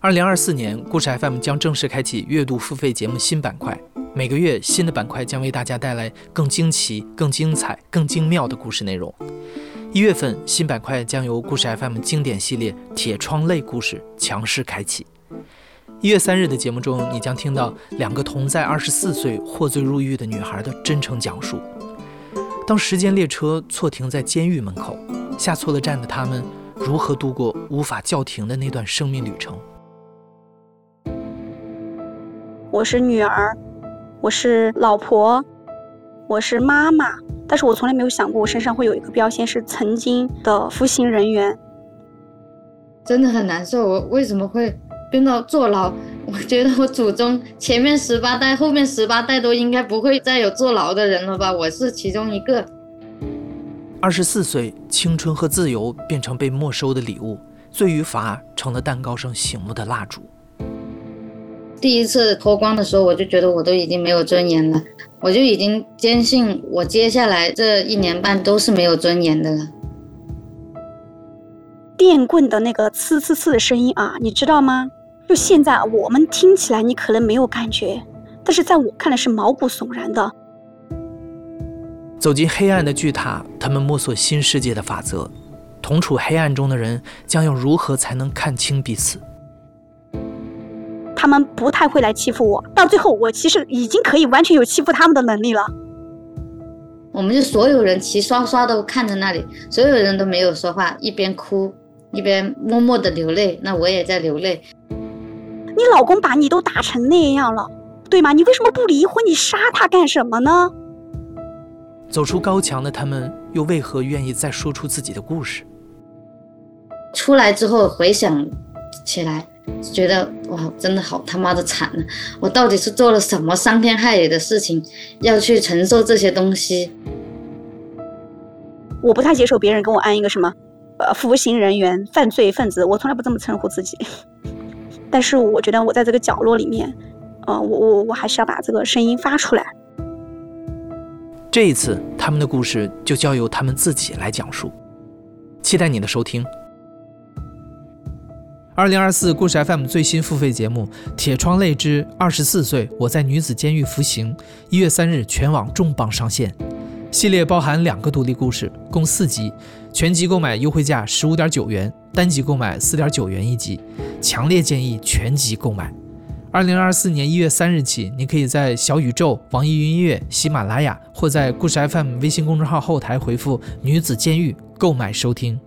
二零二四年，故事 FM 将正式开启月度付费节目新板块。每个月，新的板块将为大家带来更惊奇、更精彩、更精妙的故事内容。一月份，新板块将由故事 FM 经典系列《铁窗泪故事》强势开启。一月三日的节目中，你将听到两个同在二十四岁获罪入狱的女孩的真诚讲述。当时间列车错停在监狱门口，下错了站的他们如何度过无法叫停的那段生命旅程？我是女儿，我是老婆，我是妈妈，但是我从来没有想过我身上会有一个标签是曾经的服刑人员，真的很难受。我为什么会变到坐牢？我觉得我祖宗前面十八代、后面十八代都应该不会再有坐牢的人了吧？我是其中一个。二十四岁，青春和自由变成被没收的礼物，罪与罚成了蛋糕上醒目的蜡烛。第一次脱光的时候，我就觉得我都已经没有尊严了，我就已经坚信我接下来这一年半都是没有尊严的了。电棍的那个刺刺刺的声音啊，你知道吗？就现在我们听起来你可能没有感觉，但是在我看来是毛骨悚然的。走进黑暗的巨塔，他们摸索新世界的法则。同处黑暗中的人将要如何才能看清彼此？他们不太会来欺负我，到最后我其实已经可以完全有欺负他们的能力了。我们就所有人齐刷刷的看着那里，所有人都没有说话，一边哭一边默默的流泪。那我也在流泪。你老公把你都打成那样了，对吗？你为什么不离婚？你杀他干什么呢？走出高墙的他们，又为何愿意再说出自己的故事？出来之后回想起来。觉得哇，真的好他妈的惨啊！我到底是做了什么伤天害理的事情，要去承受这些东西？我不太接受别人跟我安一个什么，呃，服刑人员、犯罪分子，我从来不这么称呼自己。但是我觉得我在这个角落里面，呃，我我我还是要把这个声音发出来。这一次，他们的故事就交由他们自己来讲述。期待你的收听。二零二四故事 FM 最新付费节目《铁窗泪之二十四岁我在女子监狱服刑》，一月三日全网重磅上线。系列包含两个独立故事，共四集，全集购买优惠价十五点九元，单集购买四点九元一集。强烈建议全集购买。二零二四年一月三日起，你可以在小宇宙、网易云音乐、喜马拉雅或在故事 FM 微信公众号后台回复“女子监狱”购买收听。